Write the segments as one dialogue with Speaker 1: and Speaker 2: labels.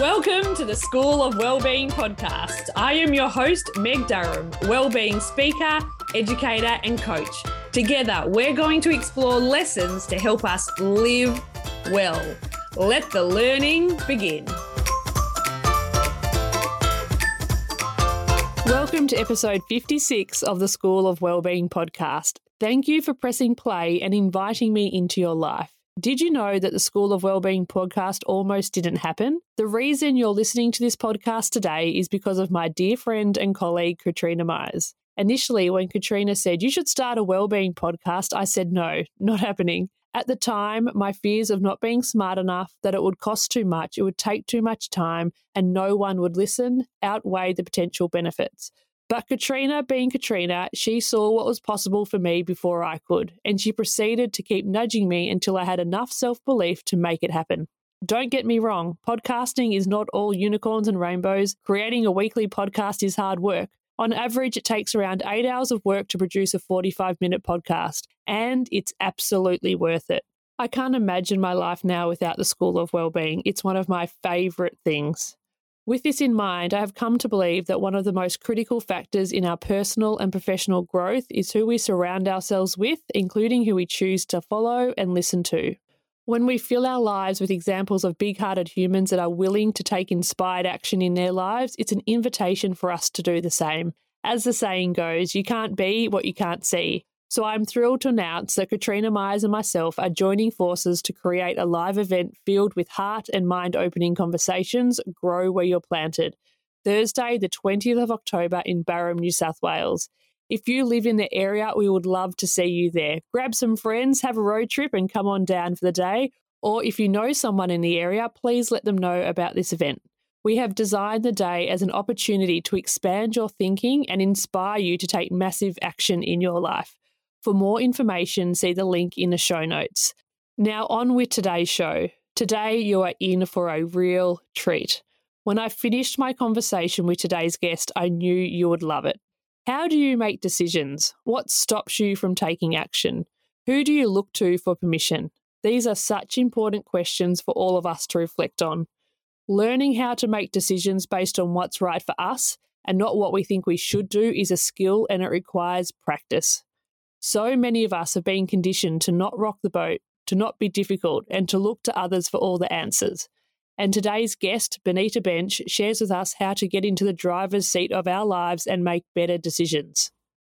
Speaker 1: Welcome to the School of Wellbeing podcast. I am your host, Meg Durham, wellbeing speaker, educator, and coach. Together, we're going to explore lessons to help us live well. Let the learning begin. Welcome to episode 56 of the School of Wellbeing podcast. Thank you for pressing play and inviting me into your life. Did you know that the School of Wellbeing podcast almost didn't happen? The reason you're listening to this podcast today is because of my dear friend and colleague, Katrina Myers. Initially, when Katrina said, You should start a wellbeing podcast, I said, No, not happening. At the time, my fears of not being smart enough, that it would cost too much, it would take too much time, and no one would listen outweighed the potential benefits. But Katrina, being Katrina, she saw what was possible for me before I could, and she proceeded to keep nudging me until I had enough self belief to make it happen. Don't get me wrong, podcasting is not all unicorns and rainbows. Creating a weekly podcast is hard work. On average, it takes around eight hours of work to produce a 45 minute podcast, and it's absolutely worth it. I can't imagine my life now without the School of Wellbeing. It's one of my favourite things. With this in mind, I have come to believe that one of the most critical factors in our personal and professional growth is who we surround ourselves with, including who we choose to follow and listen to. When we fill our lives with examples of big hearted humans that are willing to take inspired action in their lives, it's an invitation for us to do the same. As the saying goes, you can't be what you can't see. So I'm thrilled to announce that Katrina Myers and myself are joining forces to create a live event filled with heart and mind opening conversations, Grow Where You're Planted, Thursday, the 20th of October in Barham, New South Wales. If you live in the area, we would love to see you there. Grab some friends, have a road trip, and come on down for the day. Or if you know someone in the area, please let them know about this event. We have designed the day as an opportunity to expand your thinking and inspire you to take massive action in your life. For more information, see the link in the show notes. Now, on with today's show. Today, you are in for a real treat. When I finished my conversation with today's guest, I knew you would love it. How do you make decisions? What stops you from taking action? Who do you look to for permission? These are such important questions for all of us to reflect on. Learning how to make decisions based on what's right for us and not what we think we should do is a skill and it requires practice. So many of us have been conditioned to not rock the boat, to not be difficult, and to look to others for all the answers. And today's guest, Benita Bensch, shares with us how to get into the driver's seat of our lives and make better decisions.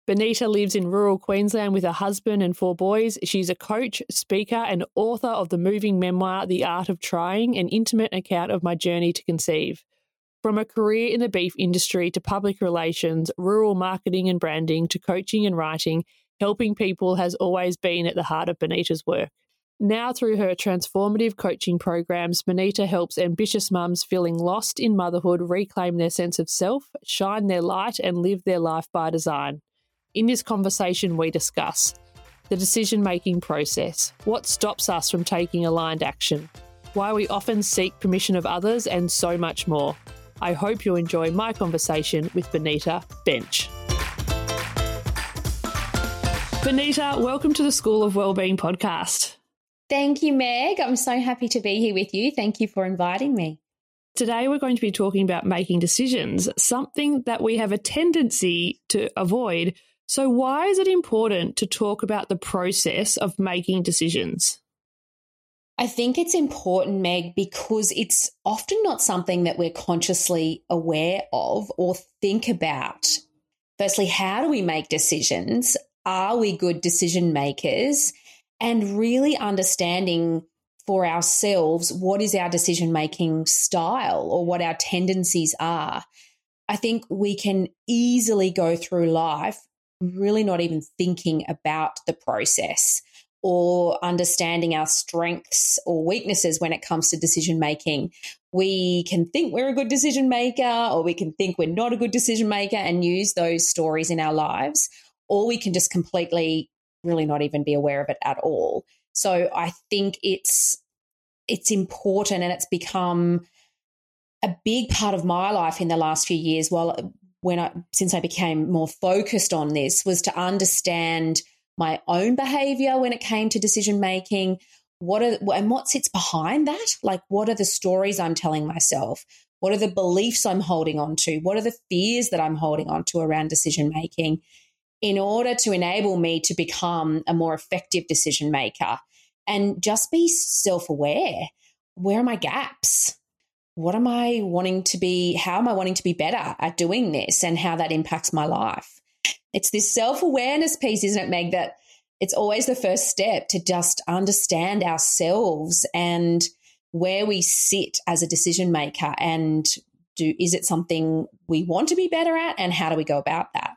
Speaker 1: Benita lives in rural Queensland with her husband and four boys. She's a coach, speaker, and author of the moving memoir, The Art of Trying, an intimate account of my journey to conceive. From a career in the beef industry to public relations, rural marketing and branding to coaching and writing, Helping people has always been at the heart of Benita's work. Now, through her transformative coaching programs, Benita helps ambitious mums feeling lost in motherhood reclaim their sense of self, shine their light, and live their life by design. In this conversation, we discuss the decision making process, what stops us from taking aligned action, why we often seek permission of others, and so much more. I hope you enjoy my conversation with Benita Bensch. Benita, welcome to the School of Wellbeing podcast.
Speaker 2: Thank you, Meg. I'm so happy to be here with you. Thank you for inviting me.
Speaker 1: Today, we're going to be talking about making decisions, something that we have a tendency to avoid. So, why is it important to talk about the process of making decisions?
Speaker 2: I think it's important, Meg, because it's often not something that we're consciously aware of or think about. Firstly, how do we make decisions? Are we good decision makers? And really understanding for ourselves what is our decision making style or what our tendencies are. I think we can easily go through life really not even thinking about the process or understanding our strengths or weaknesses when it comes to decision making. We can think we're a good decision maker or we can think we're not a good decision maker and use those stories in our lives or we can just completely really not even be aware of it at all. So I think it's it's important and it's become a big part of my life in the last few years while when I since I became more focused on this was to understand my own behavior when it came to decision making what are and what sits behind that? Like what are the stories I'm telling myself? What are the beliefs I'm holding on to? What are the fears that I'm holding on to around decision making in order to enable me to become a more effective decision maker and just be self aware? Where are my gaps? What am I wanting to be? How am I wanting to be better at doing this and how that impacts my life? It's this self awareness piece, isn't it, Meg, that it's always the first step to just understand ourselves and where we sit as a decision maker and do is it something we want to be better at and how do we go about that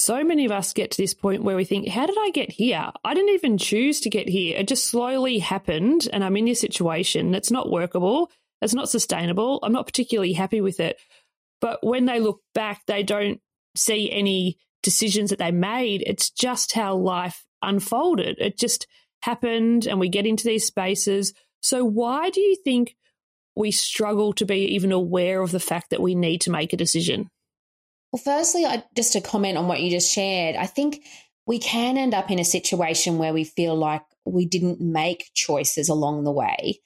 Speaker 1: so many of us get to this point where we think, how did I get here? I didn't even choose to get here. It just slowly happened, and I'm in this situation that's not workable. It's not sustainable. I'm not particularly happy with it. But when they look back, they don't see any decisions that they made. It's just how life unfolded. It just happened and we get into these spaces. So, why do you think we struggle to be even aware of the fact that we need to make a decision?
Speaker 2: Well, firstly, I, just to comment on what you just shared, I think we can end up in a situation where we feel like we didn't make choices along the way,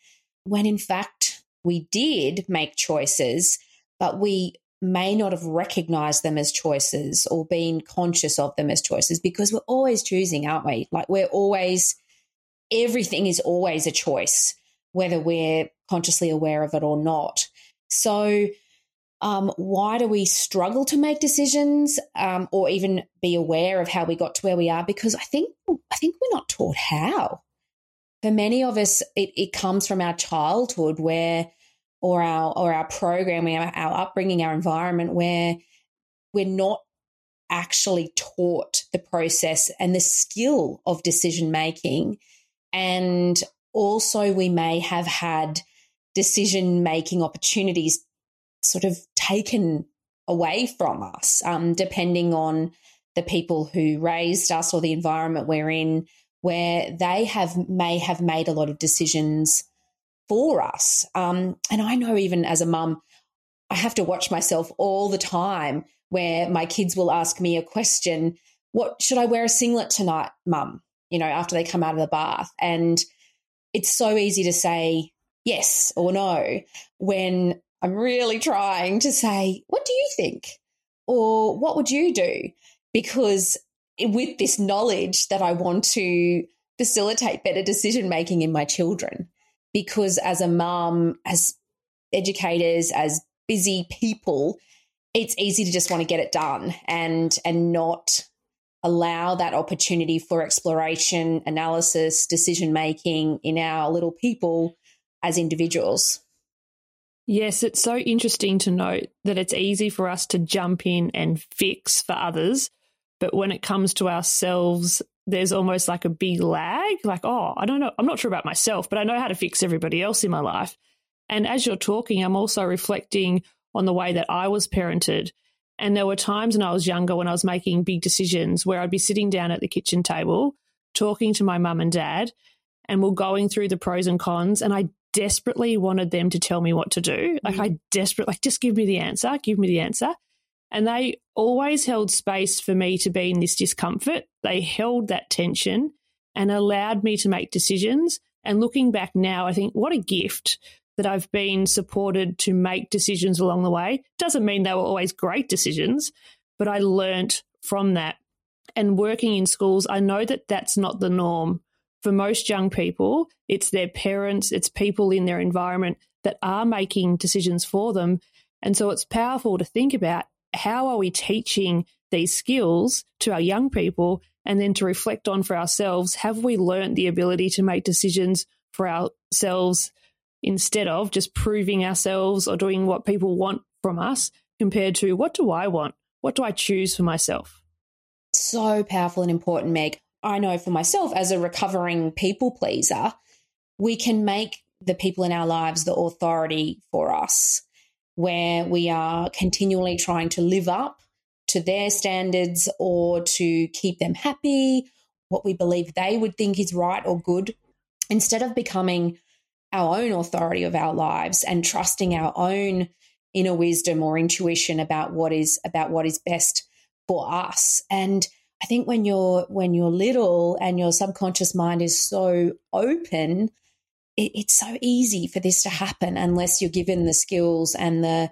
Speaker 2: when in fact we did make choices, but we may not have recognized them as choices or been conscious of them as choices because we're always choosing, aren't we? Like we're always, everything is always a choice, whether we're consciously aware of it or not. So, um, why do we struggle to make decisions um, or even be aware of how we got to where we are? Because I think I think we're not taught how. For many of us, it, it comes from our childhood where or our or our programming, our, our upbringing, our environment where we're not actually taught the process and the skill of decision making. And also, we may have had decision making opportunities sort of taken away from us, um, depending on the people who raised us or the environment we're in, where they have may have made a lot of decisions for us. Um, and I know even as a mum, I have to watch myself all the time where my kids will ask me a question What should I wear a singlet tonight, mum? You know, after they come out of the bath. And it's so easy to say yes or no when I'm really trying to say, What do you think? Or what would you do? Because with this knowledge that I want to facilitate better decision making in my children because as a mum, as educators, as busy people, it's easy to just want to get it done and and not allow that opportunity for exploration, analysis, decision making in our little people as individuals.
Speaker 1: Yes, it's so interesting to note that it's easy for us to jump in and fix for others. But when it comes to ourselves there's almost like a big lag like oh i don't know i'm not sure about myself but i know how to fix everybody else in my life and as you're talking i'm also reflecting on the way that i was parented and there were times when i was younger when i was making big decisions where i'd be sitting down at the kitchen table talking to my mum and dad and we're going through the pros and cons and i desperately wanted them to tell me what to do like mm. i desperate like just give me the answer give me the answer and they always held space for me to be in this discomfort. They held that tension and allowed me to make decisions. And looking back now, I think what a gift that I've been supported to make decisions along the way. Doesn't mean they were always great decisions, but I learnt from that. And working in schools, I know that that's not the norm. For most young people, it's their parents, it's people in their environment that are making decisions for them. And so it's powerful to think about how are we teaching these skills to our young people and then to reflect on for ourselves have we learned the ability to make decisions for ourselves instead of just proving ourselves or doing what people want from us compared to what do I want? What do I choose for myself?
Speaker 2: So powerful and important, Meg. I know for myself, as a recovering people pleaser, we can make the people in our lives the authority for us where we are continually trying to live up to their standards or to keep them happy, what we believe they would think is right or good, instead of becoming our own authority of our lives and trusting our own inner wisdom or intuition about what is about what is best for us. And I think when you're when you're little and your subconscious mind is so open it, it's so easy for this to happen unless you're given the skills and the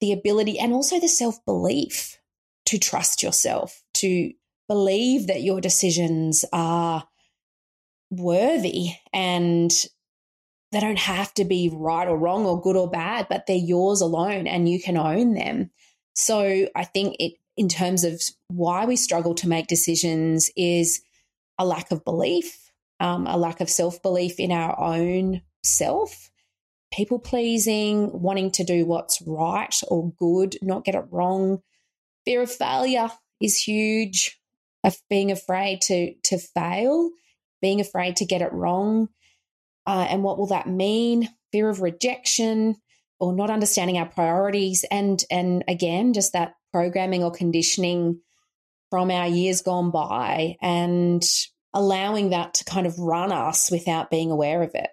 Speaker 2: the ability and also the self belief to trust yourself, to believe that your decisions are worthy and they don't have to be right or wrong or good or bad, but they're yours alone and you can own them. So I think it, in terms of why we struggle to make decisions, is a lack of belief, um, a lack of self belief in our own self, people pleasing, wanting to do what's right or good, not get it wrong. Fear of failure is huge, of being afraid to to fail, being afraid to get it wrong. Uh, and what will that mean? Fear of rejection or not understanding our priorities and and again just that programming or conditioning from our years gone by and allowing that to kind of run us without being aware of it.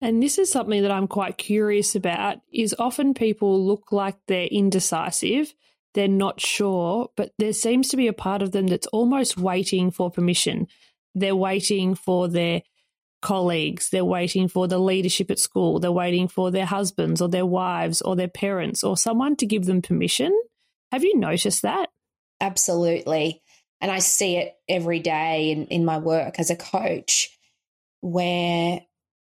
Speaker 1: And this is something that I'm quite curious about is often people look like they're indecisive, they're not sure, but there seems to be a part of them that's almost waiting for permission. They're waiting for their colleagues, they're waiting for the leadership at school, they're waiting for their husbands or their wives or their parents or someone to give them permission. Have you noticed that?
Speaker 2: Absolutely. And I see it every day in, in my work as a coach where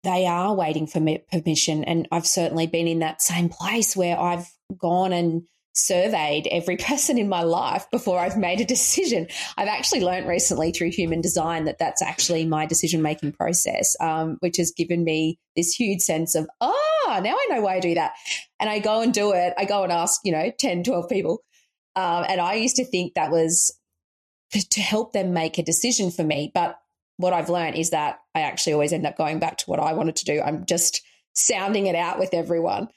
Speaker 2: they are waiting for permission. And I've certainly been in that same place where I've gone and surveyed every person in my life before I've made a decision. I've actually learned recently through human design that that's actually my decision making process, um, which has given me this huge sense of, oh, now I know why I do that. And I go and do it. I go and ask, you know, 10, 12 people. Um, and I used to think that was to help them make a decision for me. But what I've learned is that I actually always end up going back to what I wanted to do. I'm just sounding it out with everyone.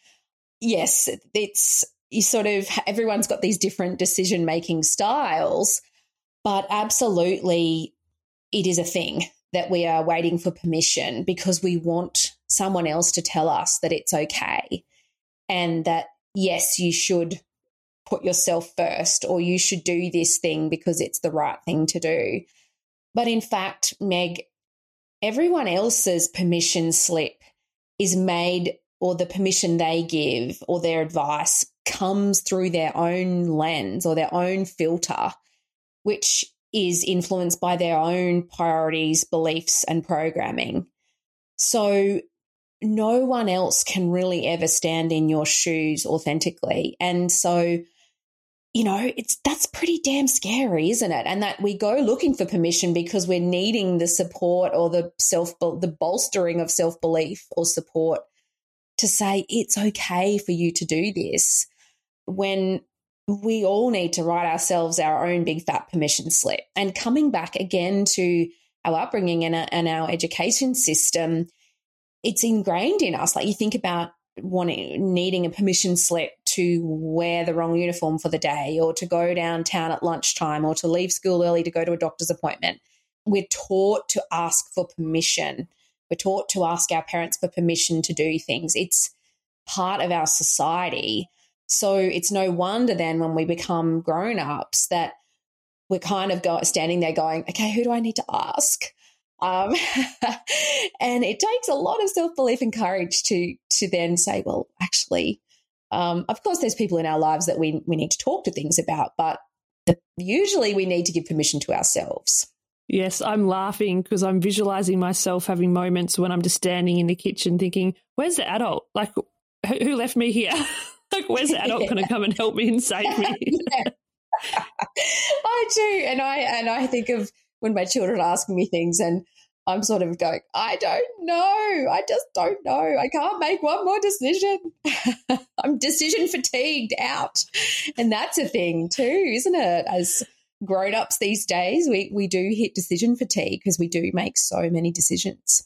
Speaker 2: Yes, it's you sort of everyone's got these different decision making styles, but absolutely it is a thing that we are waiting for permission because we want someone else to tell us that it's okay and that yes, you should put yourself first or you should do this thing because it's the right thing to do. But in fact, Meg, everyone else's permission slip is made or the permission they give or their advice comes through their own lens or their own filter, which is influenced by their own priorities, beliefs, and programming. So no one else can really ever stand in your shoes authentically. And so you know, it's that's pretty damn scary, isn't it? And that we go looking for permission because we're needing the support or the self the bolstering of self belief or support to say it's okay for you to do this when we all need to write ourselves our own big fat permission slip. And coming back again to our upbringing and, and our education system, it's ingrained in us. Like you think about wanting needing a permission slip to wear the wrong uniform for the day or to go downtown at lunchtime or to leave school early to go to a doctor's appointment. We're taught to ask for permission. We're taught to ask our parents for permission to do things. It's part of our society. So it's no wonder then when we become grown ups that we're kind of go, standing there going, okay, who do I need to ask? Um, and it takes a lot of self belief and courage to to then say, well, actually, um, of course, there's people in our lives that we we need to talk to things about, but the, usually we need to give permission to ourselves.
Speaker 1: Yes, I'm laughing because I'm visualizing myself having moments when I'm just standing in the kitchen thinking, "Where's the adult? Like, who left me here? like, where's the adult yeah. going to come and help me and save me?"
Speaker 2: I do, and I and I think of when my children ask me things, and I'm sort of going, I don't know. I just don't know. I can't make one more decision. I'm decision fatigued out. And that's a thing too, isn't it? As grown ups these days, we, we do hit decision fatigue because we do make so many decisions.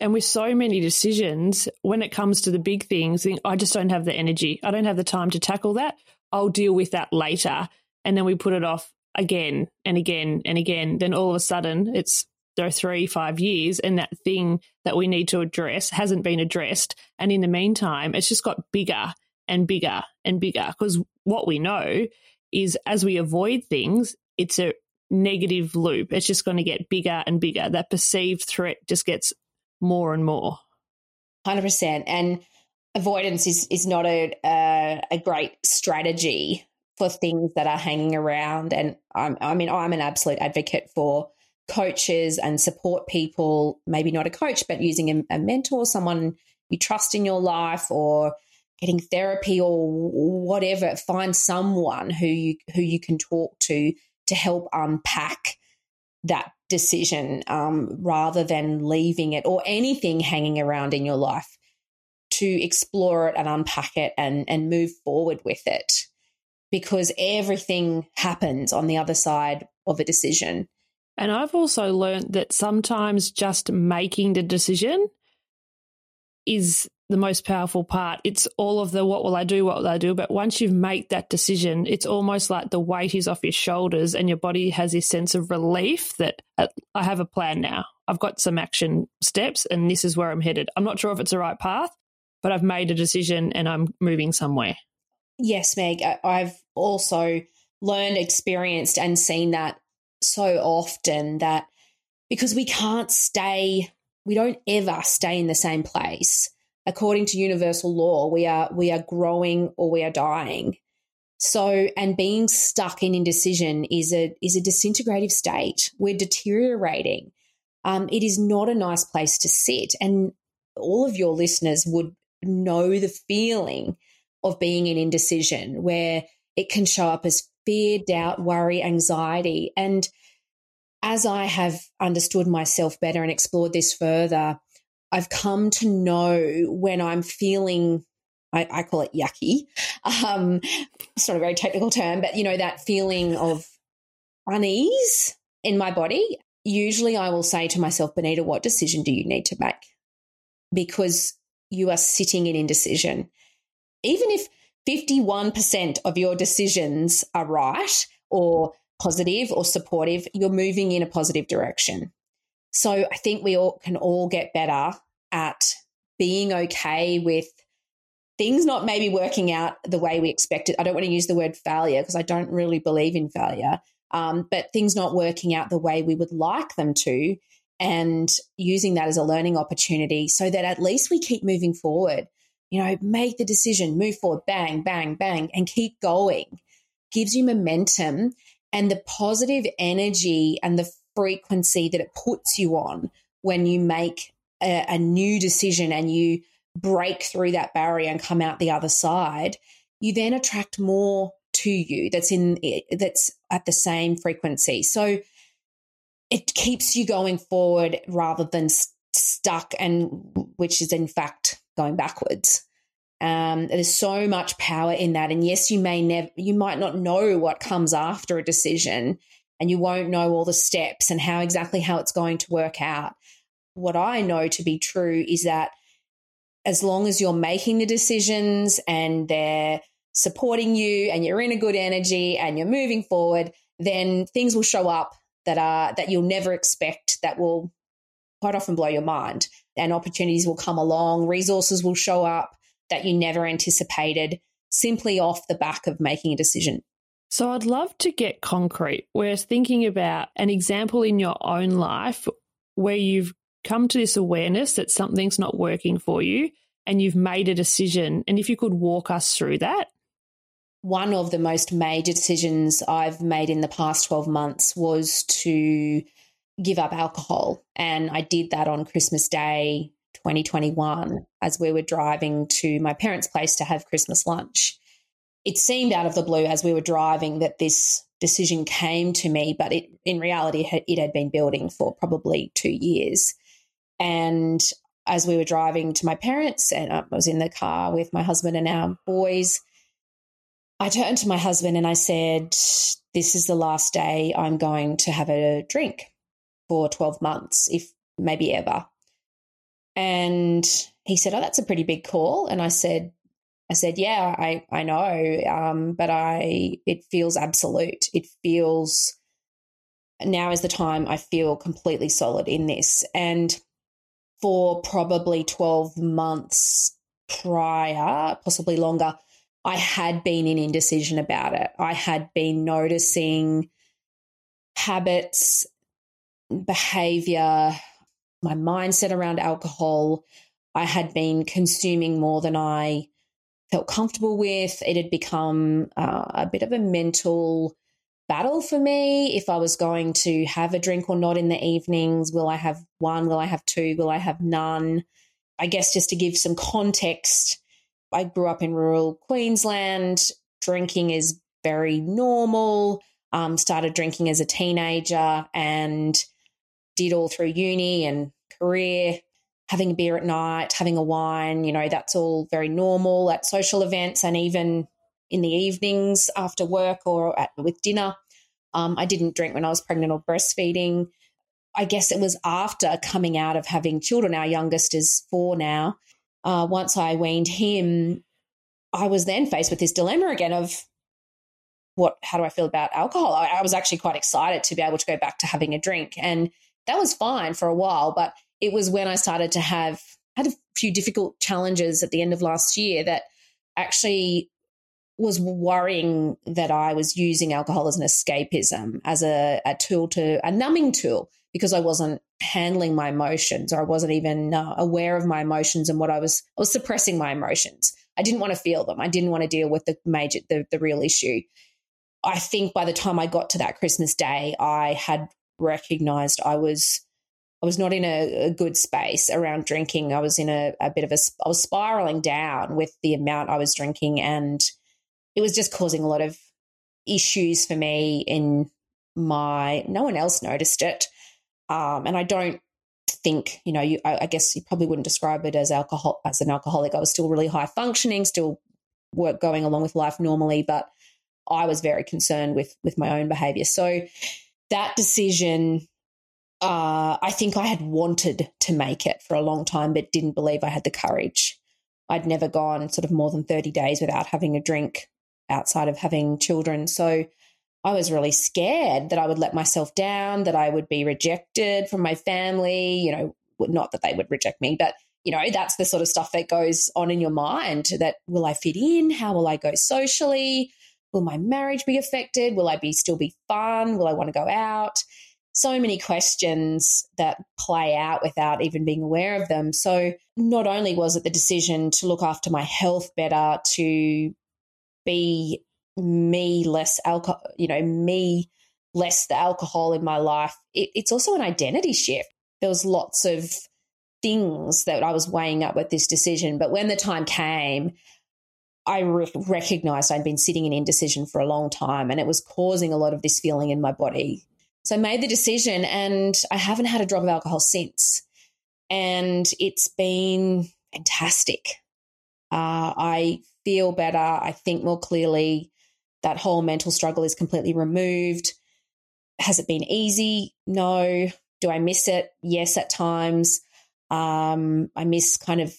Speaker 1: And with so many decisions, when it comes to the big things, I just don't have the energy. I don't have the time to tackle that. I'll deal with that later. And then we put it off again and again and again. Then all of a sudden, it's three, five years, and that thing that we need to address hasn't been addressed. And in the meantime, it's just got bigger and bigger and bigger because what we know is as we avoid things, it's a negative loop. It's just going to get bigger and bigger. That perceived threat just gets more and more.
Speaker 2: 100%. And avoidance is, is not a, a, great strategy for things that are hanging around. And I'm, I mean, I'm an absolute advocate for coaches and support people, maybe not a coach, but using a, a mentor, someone you trust in your life or getting therapy or whatever find someone who you who you can talk to to help unpack that decision um, rather than leaving it or anything hanging around in your life to explore it and unpack it and and move forward with it. Because everything happens on the other side of a decision
Speaker 1: and i've also learned that sometimes just making the decision is the most powerful part. It's all of the what will I do, what will I do? But once you make that decision, it's almost like the weight is off your shoulders and your body has this sense of relief that uh, I have a plan now. I've got some action steps and this is where I'm headed. I'm not sure if it's the right path, but I've made a decision and I'm moving somewhere.
Speaker 2: Yes, Meg. I've also learned, experienced, and seen that so often that because we can't stay, we don't ever stay in the same place according to universal law, we are we are growing or we are dying. So, and being stuck in indecision is a is a disintegrative state. We're deteriorating. Um, it is not a nice place to sit, and all of your listeners would know the feeling of being in indecision, where it can show up as fear, doubt, worry, anxiety, and as I have understood myself better and explored this further, I've come to know when I'm feeling, I, I call it yucky. Um, it's not a very technical term, but you know, that feeling of unease in my body. Usually I will say to myself, Benita, what decision do you need to make? Because you are sitting in indecision. Even if 51% of your decisions are right or positive or supportive, you're moving in a positive direction. So I think we all can all get better at being okay with things not maybe working out the way we expected. I don't want to use the word failure because I don't really believe in failure, um, but things not working out the way we would like them to, and using that as a learning opportunity so that at least we keep moving forward. You know, make the decision, move forward, bang, bang, bang, and keep going. Gives you momentum and the positive energy and the frequency that it puts you on when you make a, a new decision and you break through that barrier and come out the other side, you then attract more to you that's in eh, that's at the same frequency. So it keeps you going forward rather than st- stuck and which is in fact going backwards. Um, there's so much power in that, and yes, you may never, you might not know what comes after a decision, and you won't know all the steps and how exactly how it's going to work out. What I know to be true is that as long as you're making the decisions and they're supporting you and you're in a good energy and you're moving forward, then things will show up that are that you'll never expect that will quite often blow your mind and opportunities will come along, resources will show up that you never anticipated simply off the back of making a decision.
Speaker 1: So I'd love to get concrete. We're thinking about an example in your own life where you've come to this awareness that something's not working for you and you've made a decision. And if you could walk us through that.
Speaker 2: One of the most major decisions I've made in the past 12 months was to give up alcohol. And I did that on Christmas Day 2021 as we were driving to my parents' place to have Christmas lunch it seemed out of the blue as we were driving that this decision came to me, but it, in reality, it had been building for probably two years. And as we were driving to my parents, and I was in the car with my husband and our boys, I turned to my husband and I said, This is the last day I'm going to have a drink for 12 months, if maybe ever. And he said, Oh, that's a pretty big call. And I said, I said, "Yeah, I I know, um, but I it feels absolute. It feels now is the time I feel completely solid in this." And for probably twelve months prior, possibly longer, I had been in indecision about it. I had been noticing habits, behavior, my mindset around alcohol I had been consuming more than I felt comfortable with. It had become uh, a bit of a mental battle for me if I was going to have a drink or not in the evenings. Will I have one? Will I have two? Will I have none? I guess just to give some context, I grew up in rural Queensland. Drinking is very normal. Um, started drinking as a teenager and did all through uni and career. Having a beer at night, having a wine, you know, that's all very normal at social events and even in the evenings after work or at, with dinner. Um, I didn't drink when I was pregnant or breastfeeding. I guess it was after coming out of having children. Our youngest is four now. Uh, once I weaned him, I was then faced with this dilemma again of what, how do I feel about alcohol? I, I was actually quite excited to be able to go back to having a drink. And that was fine for a while. But it was when I started to have, had a few difficult challenges at the end of last year that actually was worrying that I was using alcohol as an escapism, as a, a tool to a numbing tool, because I wasn't handling my emotions or I wasn't even uh, aware of my emotions and what I was. I was suppressing my emotions. I didn't want to feel them. I didn't want to deal with the major, the, the real issue. I think by the time I got to that Christmas day, I had recognized I was. I was not in a, a good space around drinking. I was in a, a bit of a, I was spiraling down with the amount I was drinking and it was just causing a lot of issues for me in my no one else noticed it um, and i don't think you know you I, I, guess you probably wouldn't describe it as alcohol as an alcoholic i was still really high functioning still work going along with life normally but i was very concerned with with my own behavior so that decision uh, i think i had wanted to make it for a long time but didn't believe i had the courage i'd never gone sort of more than 30 days without having a drink outside of having children. So I was really scared that I would let myself down, that I would be rejected from my family, you know, not that they would reject me, but you know, that's the sort of stuff that goes on in your mind that will I fit in? How will I go socially? Will my marriage be affected? Will I be still be fun? Will I want to go out? So many questions that play out without even being aware of them. So, not only was it the decision to look after my health better, to be me less alcohol, you know, me less the alcohol in my life. It, it's also an identity shift. There was lots of things that I was weighing up with this decision, but when the time came, I re- recognized I'd been sitting in indecision for a long time, and it was causing a lot of this feeling in my body. So I made the decision, and I haven't had a drop of alcohol since, and it's been fantastic. Uh, I feel better. I think more clearly. That whole mental struggle is completely removed. Has it been easy? No. Do I miss it? Yes, at times. Um, I miss kind of,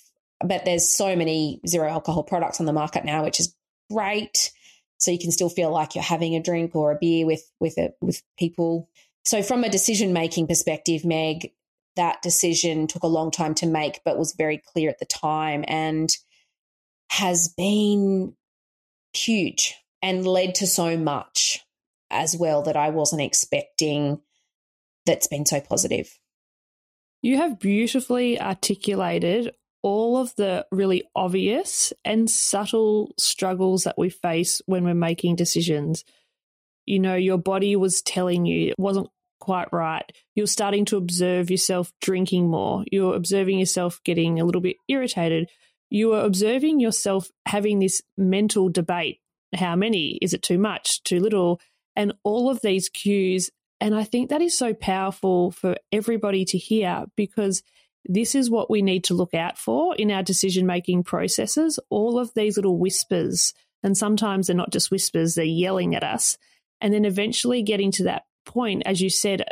Speaker 2: but there's so many zero alcohol products on the market now, which is great. So you can still feel like you're having a drink or a beer with with it with people. So from a decision making perspective, Meg, that decision took a long time to make, but was very clear at the time. And has been huge and led to so much as well that I wasn't expecting that's been so positive.
Speaker 1: You have beautifully articulated all of the really obvious and subtle struggles that we face when we're making decisions. You know, your body was telling you it wasn't quite right. You're starting to observe yourself drinking more. You're observing yourself getting a little bit irritated you are observing yourself having this mental debate how many? Is it too much, too little? And all of these cues. And I think that is so powerful for everybody to hear because this is what we need to look out for in our decision making processes. All of these little whispers. And sometimes they're not just whispers, they're yelling at us. And then eventually getting to that point, as you said,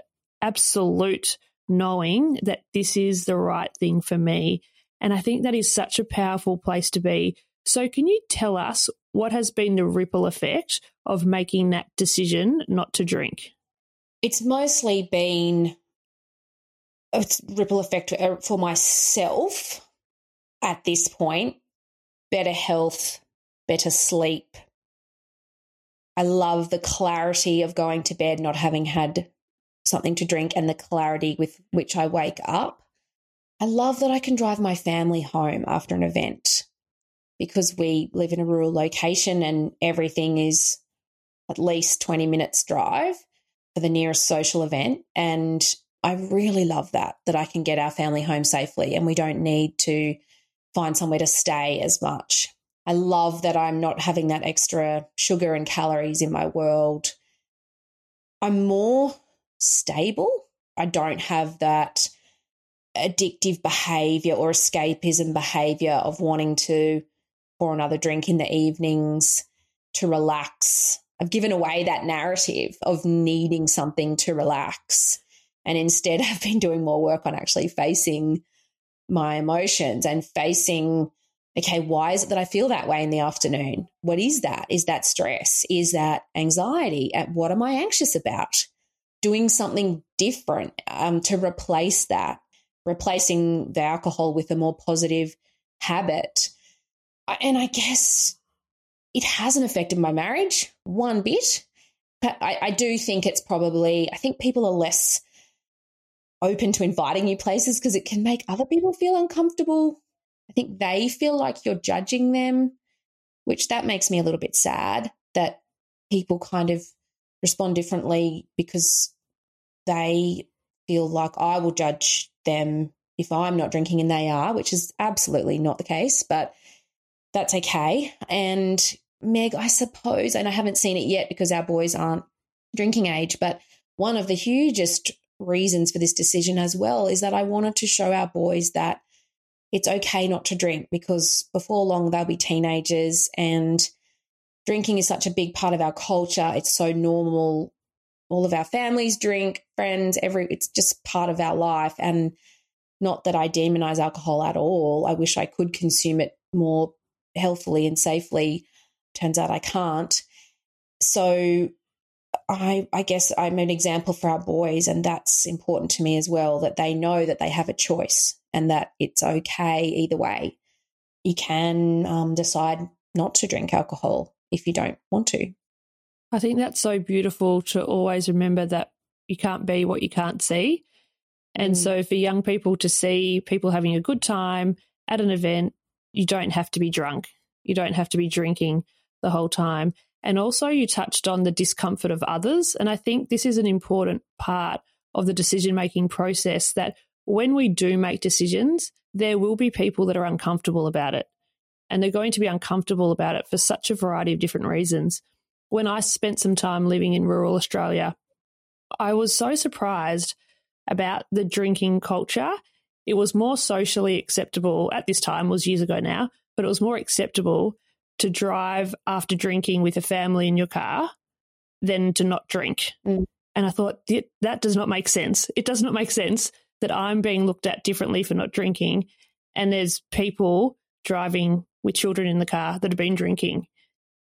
Speaker 1: absolute knowing that this is the right thing for me. And I think that is such a powerful place to be. So, can you tell us what has been the ripple effect of making that decision not to drink?
Speaker 2: It's mostly been ripple effect uh, for myself at this point better health, better sleep. I love the clarity of going to bed, not having had something to drink, and the clarity with which I wake up. I love that I can drive my family home after an event because we live in a rural location and everything is at least 20 minutes drive for the nearest social event. And I really love that, that I can get our family home safely and we don't need to find somewhere to stay as much. I love that I'm not having that extra sugar and calories in my world. I'm more stable. I don't have that addictive behavior or escapism behavior of wanting to pour another drink in the evenings to relax. I've given away that narrative of needing something to relax. And instead, I've been doing more work on actually facing my emotions and facing, okay, why is it that I feel that way in the afternoon? What is that? Is that stress? Is that anxiety? What am I anxious about? Doing something different um, to replace that, replacing the alcohol with a more positive habit. And I guess it hasn't affected my marriage one bit. But I, I do think it's probably, I think people are less open to inviting you places because it can make other people feel uncomfortable. I think they feel like you're judging them, which that makes me a little bit sad that people kind of respond differently because they feel like I will judge them if I'm not drinking and they are, which is absolutely not the case, but that's okay. And Meg, I suppose, and I haven't seen it yet because our boys aren't drinking age, but one of the hugest reasons for this decision as well is that I wanted to show our boys that it's okay not to drink because before long they'll be teenagers and drinking is such a big part of our culture. It's so normal. All of our families drink, friends, every it's just part of our life and not that I demonize alcohol at all. I wish I could consume it more healthily and safely. Turns out I can't. So I, I guess I'm an example for our boys, and that's important to me as well that they know that they have a choice and that it's okay either way. You can um, decide not to drink alcohol if you don't want to.
Speaker 1: I think that's so beautiful to always remember that you can't be what you can't see. And mm. so, for young people to see people having a good time at an event, you don't have to be drunk, you don't have to be drinking the whole time. And also, you touched on the discomfort of others. And I think this is an important part of the decision making process that when we do make decisions, there will be people that are uncomfortable about it. And they're going to be uncomfortable about it for such a variety of different reasons. When I spent some time living in rural Australia, I was so surprised about the drinking culture. It was more socially acceptable at this time, was years ago now, but it was more acceptable to drive after drinking with a family in your car than to not drink. Mm. And I thought that does not make sense. It does not make sense that I'm being looked at differently for not drinking. And there's people driving with children in the car that have been drinking.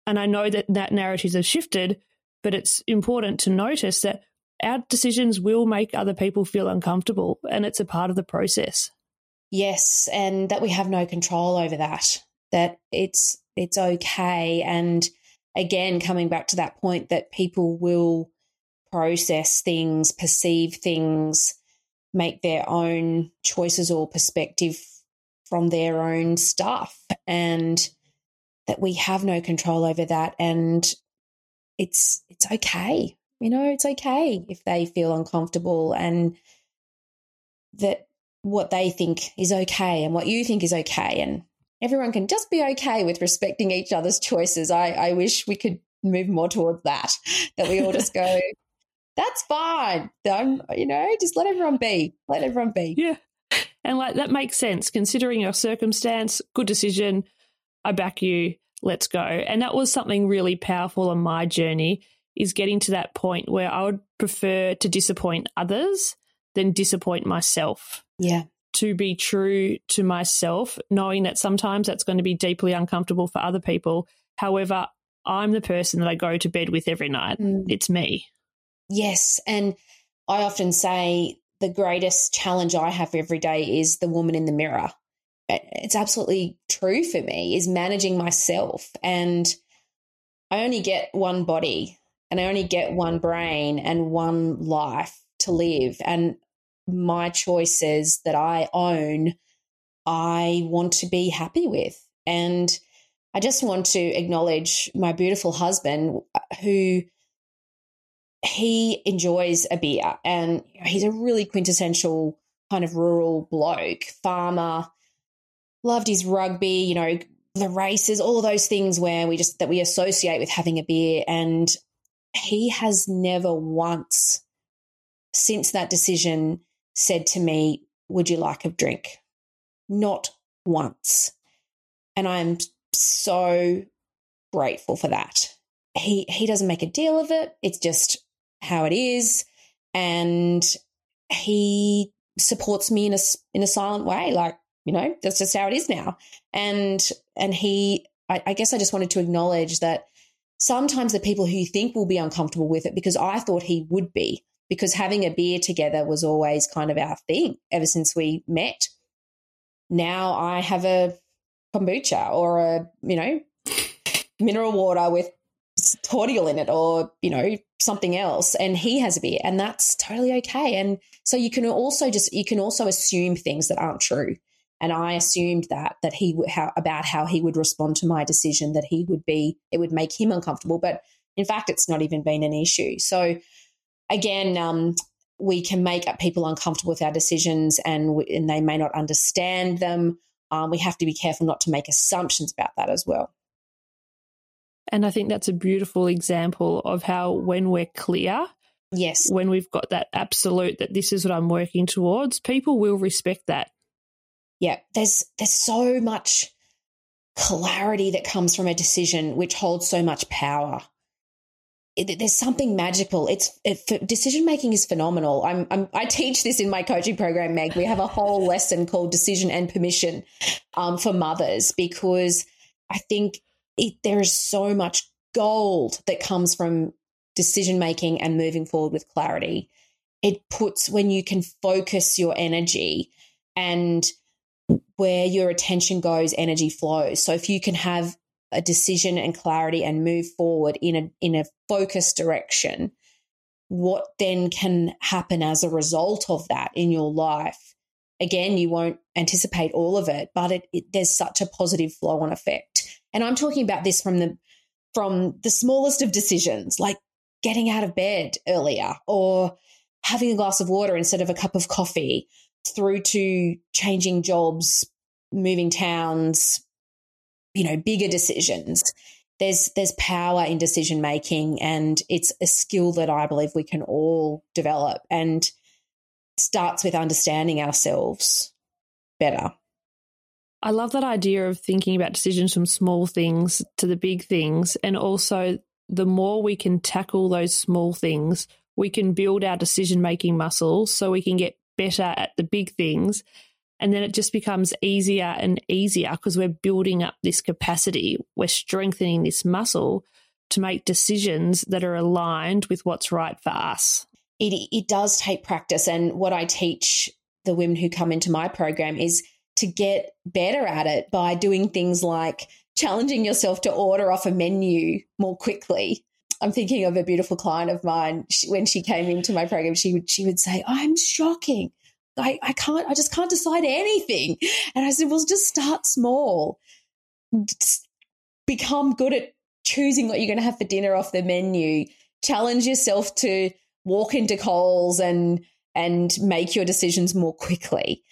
Speaker 1: And I know that that narrative has shifted, but it's important to notice that our decisions will make other people feel uncomfortable and it's a part of the process.
Speaker 2: Yes, and that we have no control over that. That it's it's okay. And again, coming back to that point that people will process things, perceive things, make their own choices or perspective from their own stuff, and that we have no control over that. And it's it's okay. You know, it's okay if they feel uncomfortable and that what they think is okay and what you think is okay and everyone can just be okay with respecting each other's choices. I, I wish we could move more towards that, that we all just go, that's fine. I'm, you know, just let everyone be. Let everyone be.
Speaker 1: Yeah. And like that makes sense considering your circumstance. Good decision. I back you. Let's go. And that was something really powerful on my journey is getting to that point where I would prefer to disappoint others than disappoint myself.
Speaker 2: Yeah
Speaker 1: to be true to myself, knowing that sometimes that's going to be deeply uncomfortable for other people. However, I'm the person that I go to bed with every night. Mm. It's me.
Speaker 2: Yes. And I often say the greatest challenge I have every day is the woman in the mirror. It's absolutely true for me, is managing myself. And I only get one body and I only get one brain and one life to live. And my choices that I own, I want to be happy with. And I just want to acknowledge my beautiful husband uh, who he enjoys a beer and he's a really quintessential kind of rural bloke, farmer, loved his rugby, you know, the races, all of those things where we just that we associate with having a beer. And he has never once since that decision said to me, Would you like a drink? Not once. And I'm so grateful for that. He he doesn't make a deal of it. It's just how it is. And he supports me in a in a silent way. Like, you know, that's just how it is now. And and he I, I guess I just wanted to acknowledge that sometimes the people who you think will be uncomfortable with it because I thought he would be, because having a beer together was always kind of our thing ever since we met. Now I have a kombucha or a, you know, mineral water with cordial in it or, you know, something else. And he has a beer and that's totally okay. And so you can also just, you can also assume things that aren't true. And I assumed that, that he how, about how he would respond to my decision, that he would be, it would make him uncomfortable. But in fact, it's not even been an issue. So again, um, we can make people uncomfortable with our decisions and, we, and they may not understand them. Um, we have to be careful not to make assumptions about that as well.
Speaker 1: And I think that's a beautiful example of how when we're clear,
Speaker 2: yes,
Speaker 1: when we've got that absolute that this is what I'm working towards, people will respect that.
Speaker 2: Yeah, there's there's so much clarity that comes from a decision which holds so much power it, there's something magical. It's it, decision making is phenomenal. I'm, I'm, i teach this in my coaching program, Meg. We have a whole lesson called decision and permission um, for mothers because I think it, there is so much gold that comes from decision making and moving forward with clarity. It puts when you can focus your energy and where your attention goes, energy flows. So if you can have a decision and clarity and move forward in a in a focused direction what then can happen as a result of that in your life? Again you won't anticipate all of it but it, it, there's such a positive flow on effect. And i'm talking about this from the from the smallest of decisions like getting out of bed earlier or having a glass of water instead of a cup of coffee through to changing jobs moving towns you know, bigger decisions. There's there's power in decision making and it's a skill that I believe we can all develop and starts with understanding ourselves better.
Speaker 1: I love that idea of thinking about decisions from small things to the big things and also the more we can tackle those small things, we can build our decision making muscles so we can get better at the big things and then it just becomes easier and easier because we're building up this capacity. We're strengthening this muscle to make decisions that are aligned with what's right for us.
Speaker 2: It, it does take practice. And what I teach the women who come into my program is to get better at it by doing things like challenging yourself to order off a menu more quickly. I'm thinking of a beautiful client of mine. She, when she came into my program, she would she would say, oh, "I'm shocking. I, I can't, I just can't decide anything. And I said, well, just start small. Just become good at choosing what you're going to have for dinner off the menu. Challenge yourself to walk into Coles and and make your decisions more quickly.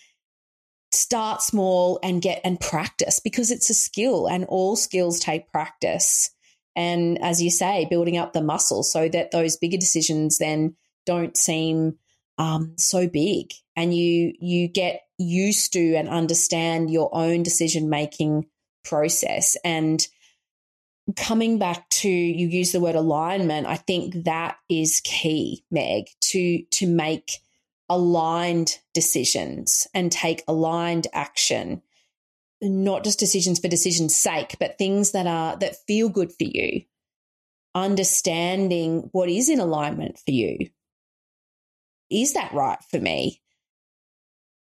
Speaker 2: Start small and get and practice because it's a skill and all skills take practice. And as you say, building up the muscle so that those bigger decisions then don't seem um, so big and you you get used to and understand your own decision making process. And coming back to you use the word alignment i think that is key meg to to make aligned decisions and take aligned action. Not just decisions for decision's sake but things that are that feel good for you. Understanding what is in alignment for you. Is that right for me?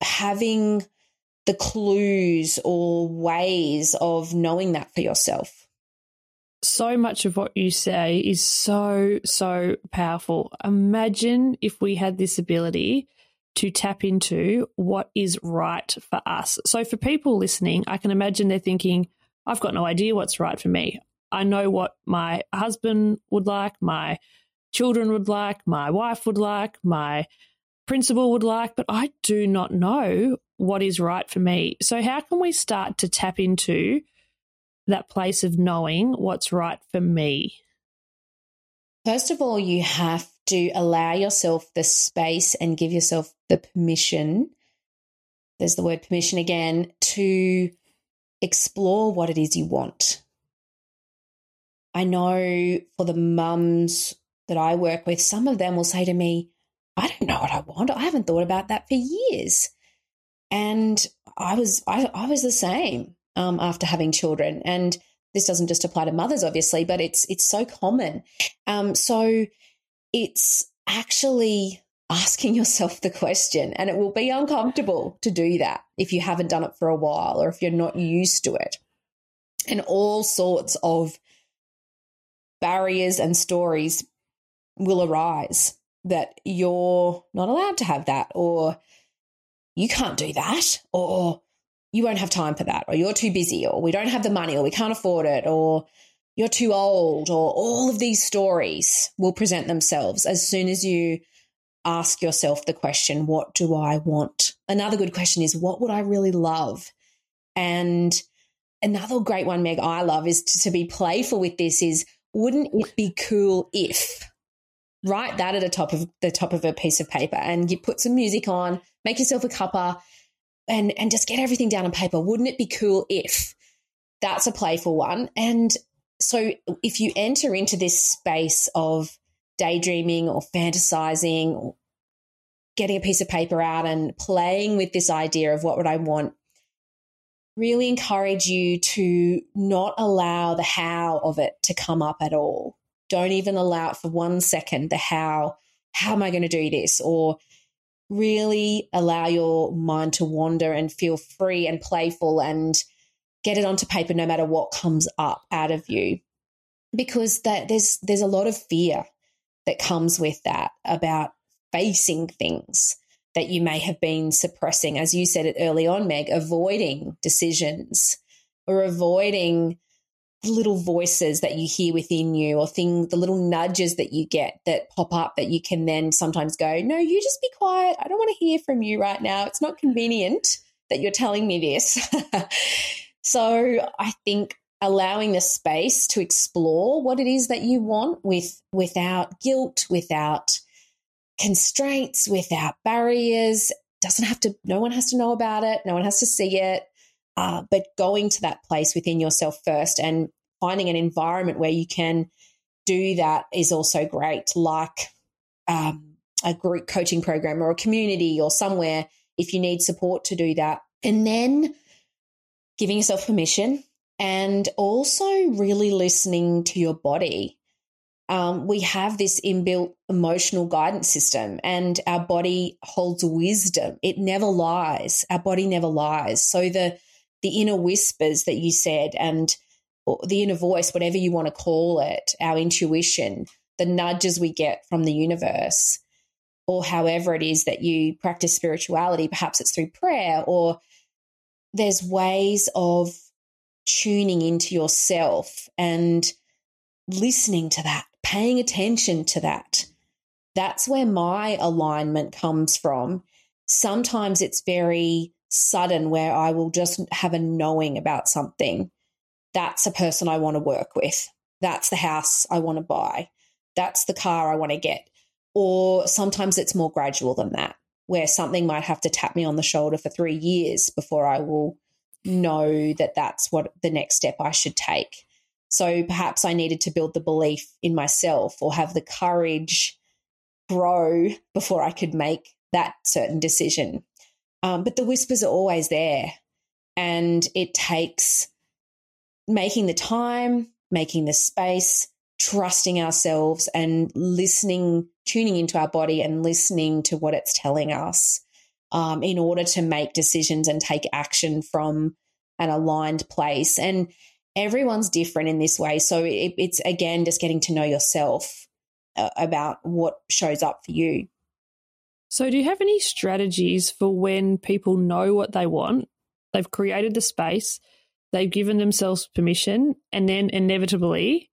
Speaker 2: Having the clues or ways of knowing that for yourself.
Speaker 1: So much of what you say is so, so powerful. Imagine if we had this ability to tap into what is right for us. So, for people listening, I can imagine they're thinking, I've got no idea what's right for me. I know what my husband would like, my children would like, my wife would like, my principal would like, but I do not know what is right for me. So, how can we start to tap into that place of knowing what's right for me?
Speaker 2: First of all, you have to allow yourself the space and give yourself the permission. There's the word permission again to explore what it is you want. I know for the mums that I work with, some of them will say to me, I don't know what I want. I haven't thought about that for years. And I was I, I was the same um, after having children. And this doesn't just apply to mothers, obviously, but it's it's so common. Um, so it's actually asking yourself the question, and it will be uncomfortable to do that if you haven't done it for a while or if you're not used to it. And all sorts of barriers and stories will arise that you're not allowed to have that, or you can't do that, or you won't have time for that, or you're too busy, or we don't have the money, or we can't afford it, or you're too old, or all of these stories will present themselves as soon as you ask yourself the question, What do I want? Another good question is, What would I really love? And another great one, Meg, I love is to, to be playful with this is, wouldn't it be cool if? Write that at the top of the top of a piece of paper and you put some music on, make yourself a cuppa and and just get everything down on paper. Wouldn't it be cool if? That's a playful one. And so if you enter into this space of daydreaming or fantasizing or getting a piece of paper out and playing with this idea of what would I want, really encourage you to not allow the how of it to come up at all. Don't even allow it for one second, the how. How am I going to do this? Or really allow your mind to wander and feel free and playful and get it onto paper no matter what comes up out of you because that there's there's a lot of fear that comes with that about facing things that you may have been suppressing as you said it early on meg avoiding decisions or avoiding little voices that you hear within you or things the little nudges that you get that pop up that you can then sometimes go no you just be quiet. I don't want to hear from you right now. It's not convenient that you're telling me this. So i think allowing the space to explore what it is that you want with without guilt without constraints without barriers. Doesn't have to no one has to know about it. No one has to see it uh, but going to that place within yourself first and finding an environment where you can do that is also great, like um, a group coaching program or a community or somewhere if you need support to do that. And then giving yourself permission and also really listening to your body. Um, we have this inbuilt emotional guidance system, and our body holds wisdom. It never lies. Our body never lies. So the the inner whispers that you said and the inner voice, whatever you want to call it, our intuition, the nudges we get from the universe, or however it is that you practice spirituality, perhaps it's through prayer, or there's ways of tuning into yourself and listening to that, paying attention to that. That's where my alignment comes from. Sometimes it's very sudden where I will just have a knowing about something. That's a person I want to work with. That's the house I want to buy. That's the car I want to get. Or sometimes it's more gradual than that, where something might have to tap me on the shoulder for three years before I will know that that's what the next step I should take. So perhaps I needed to build the belief in myself or have the courage grow before I could make that certain decision. Um, but the whispers are always there. And it takes making the time, making the space, trusting ourselves, and listening, tuning into our body and listening to what it's telling us um, in order to make decisions and take action from an aligned place. And everyone's different in this way. So it, it's again just getting to know yourself uh, about what shows up for you.
Speaker 1: So, do you have any strategies for when people know what they want? They've created the space, they've given themselves permission, and then inevitably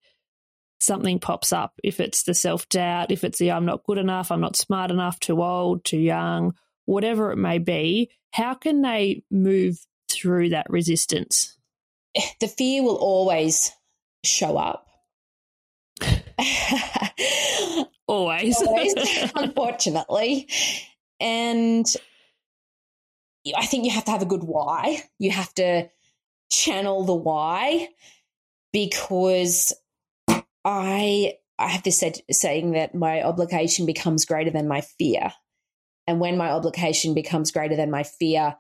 Speaker 1: something pops up. If it's the self doubt, if it's the I'm not good enough, I'm not smart enough, too old, too young, whatever it may be, how can they move through that resistance?
Speaker 2: The fear will always show up.
Speaker 1: always.
Speaker 2: always, unfortunately. And I think you have to have a good why. You have to channel the why because I I have this said, saying that my obligation becomes greater than my fear. And when my obligation becomes greater than my fear,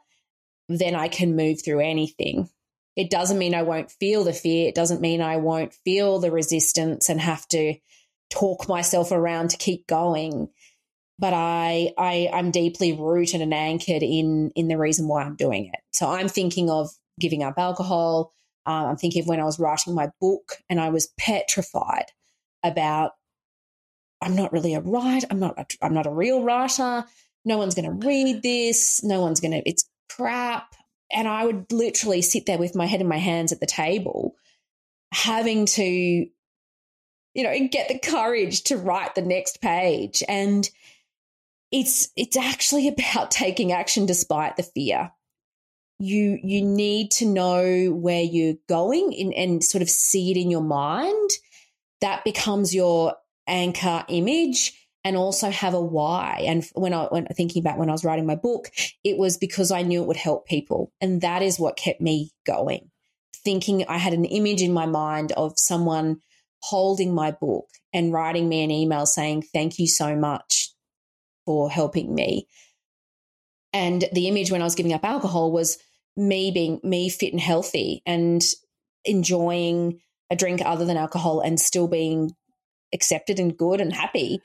Speaker 2: then I can move through anything. It doesn't mean I won't feel the fear. It doesn't mean I won't feel the resistance and have to talk myself around to keep going. But I, I, I'm deeply rooted and anchored in in the reason why I'm doing it. So I'm thinking of giving up alcohol. Um, I'm thinking of when I was writing my book and I was petrified about I'm not really a writer. I'm not. A, I'm not a real writer. No one's going to read this. No one's going to. It's crap. And I would literally sit there with my head in my hands at the table, having to, you know, and get the courage to write the next page. And it's it's actually about taking action despite the fear. You you need to know where you're going and, and sort of see it in your mind. That becomes your anchor image and also have a why. And when I when thinking about when I was writing my book, it was because I knew it would help people, and that is what kept me going. Thinking I had an image in my mind of someone holding my book and writing me an email saying thank you so much for helping me. And the image when I was giving up alcohol was me being me fit and healthy and enjoying a drink other than alcohol and still being accepted and good and happy.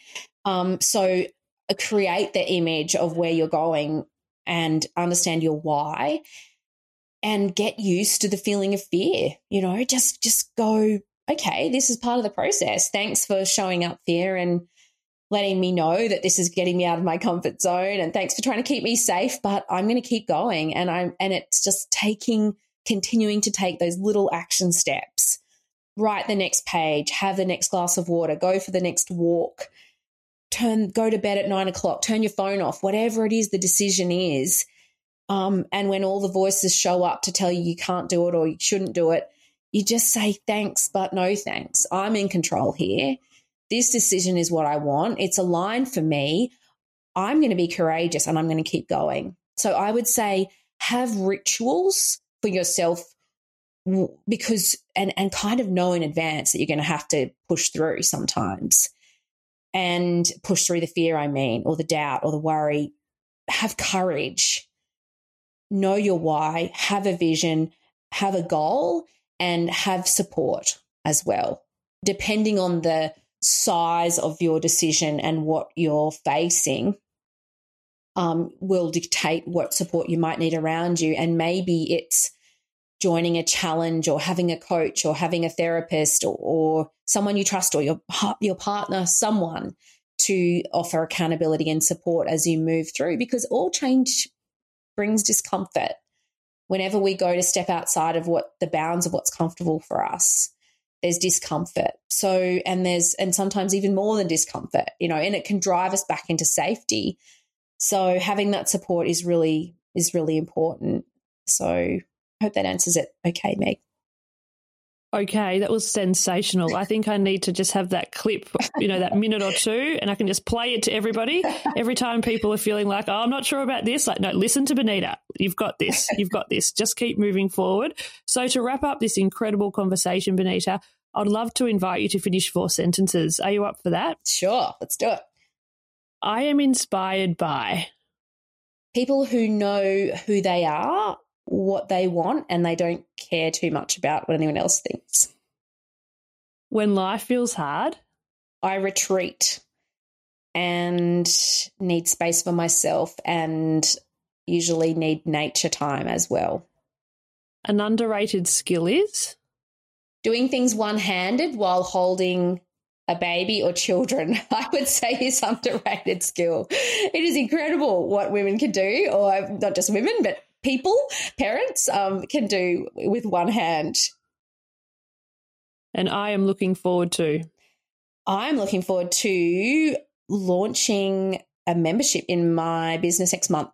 Speaker 2: Um, so uh, create the image of where you're going and understand your why and get used to the feeling of fear. You know, just just go, okay, this is part of the process. Thanks for showing up fear and letting me know that this is getting me out of my comfort zone and thanks for trying to keep me safe, but I'm going to keep going and I'm and it's just taking continuing to take those little action steps. Write the next page, have the next glass of water, go for the next walk turn go to bed at nine o'clock turn your phone off whatever it is the decision is um, and when all the voices show up to tell you you can't do it or you shouldn't do it you just say thanks but no thanks. I'm in control here. This decision is what i want. It's aligned for me. I'm going to be courageous and i'm going to keep going. So i would say have rituals for yourself because and and kind of know in advance that you're going to have to push through sometimes and push through the fear, I mean, or the doubt or the worry. Have courage, know your why, have a vision, have a goal, and have support as well. Depending on the size of your decision and what you're facing, um, will dictate what support you might need around you. And maybe it's joining a challenge or having a coach or having a therapist or, or someone you trust or your your partner someone to offer accountability and support as you move through because all change brings discomfort whenever we go to step outside of what the bounds of what's comfortable for us there's discomfort. So and there's and sometimes even more than discomfort you know and it can drive us back into safety. So having that support is really is really important. So I hope that answers it. Okay, Meg.
Speaker 1: Okay, that was sensational. I think I need to just have that clip, you know, that minute or two, and I can just play it to everybody every time people are feeling like, oh, I'm not sure about this. Like, no, listen to Benita. You've got this. You've got this. Just keep moving forward. So, to wrap up this incredible conversation, Benita, I'd love to invite you to finish four sentences. Are you up for that?
Speaker 2: Sure, let's do it.
Speaker 1: I am inspired by
Speaker 2: people who know who they are what they want and they don't care too much about what anyone else thinks.
Speaker 1: When life feels hard,
Speaker 2: I retreat and need space for myself and usually need nature time as well.
Speaker 1: An underrated skill is
Speaker 2: doing things one handed while holding a baby or children, I would say is underrated skill. It is incredible what women can do, or not just women, but people, parents um, can do with one hand.
Speaker 1: And I am looking forward to.
Speaker 2: I'm looking forward to launching a membership in my business next month.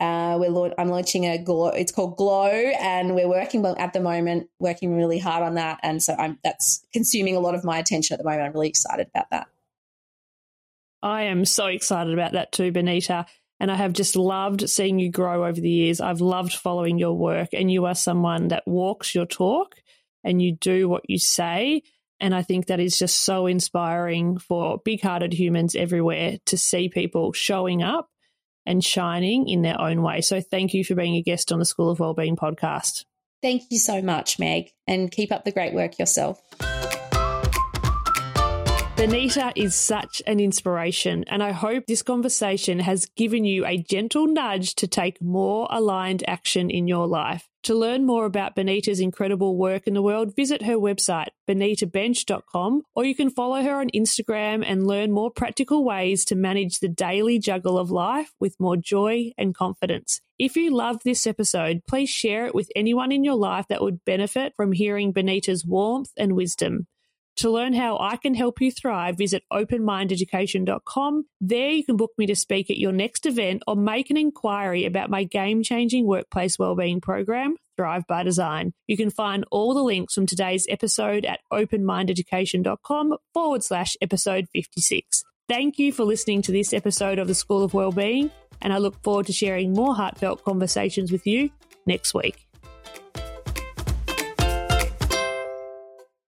Speaker 2: Uh, we're I'm launching a glow. It's called Glow, and we're working at the moment, working really hard on that. And so I'm that's consuming a lot of my attention at the moment. I'm really excited about that.
Speaker 1: I am so excited about that too, Benita. And I have just loved seeing you grow over the years. I've loved following your work, and you are someone that walks your talk and you do what you say. And I think that is just so inspiring for big hearted humans everywhere to see people showing up and shining in their own way. So thank you for being a guest on the School of Wellbeing podcast.
Speaker 2: Thank you so much, Meg, and keep up the great work yourself.
Speaker 1: Benita is such an inspiration, and I hope this conversation has given you a gentle nudge to take more aligned action in your life. To learn more about Benita's incredible work in the world, visit her website, benitabensch.com, or you can follow her on Instagram and learn more practical ways to manage the daily juggle of life with more joy and confidence. If you loved this episode, please share it with anyone in your life that would benefit from hearing Benita's warmth and wisdom. To learn how I can help you thrive, visit openmindeducation.com. There you can book me to speak at your next event or make an inquiry about my game changing workplace wellbeing program, Thrive by Design. You can find all the links from today's episode at openmindeducation.com forward slash episode 56. Thank you for listening to this episode of the School of Wellbeing, and I look forward to sharing more heartfelt conversations with you next week.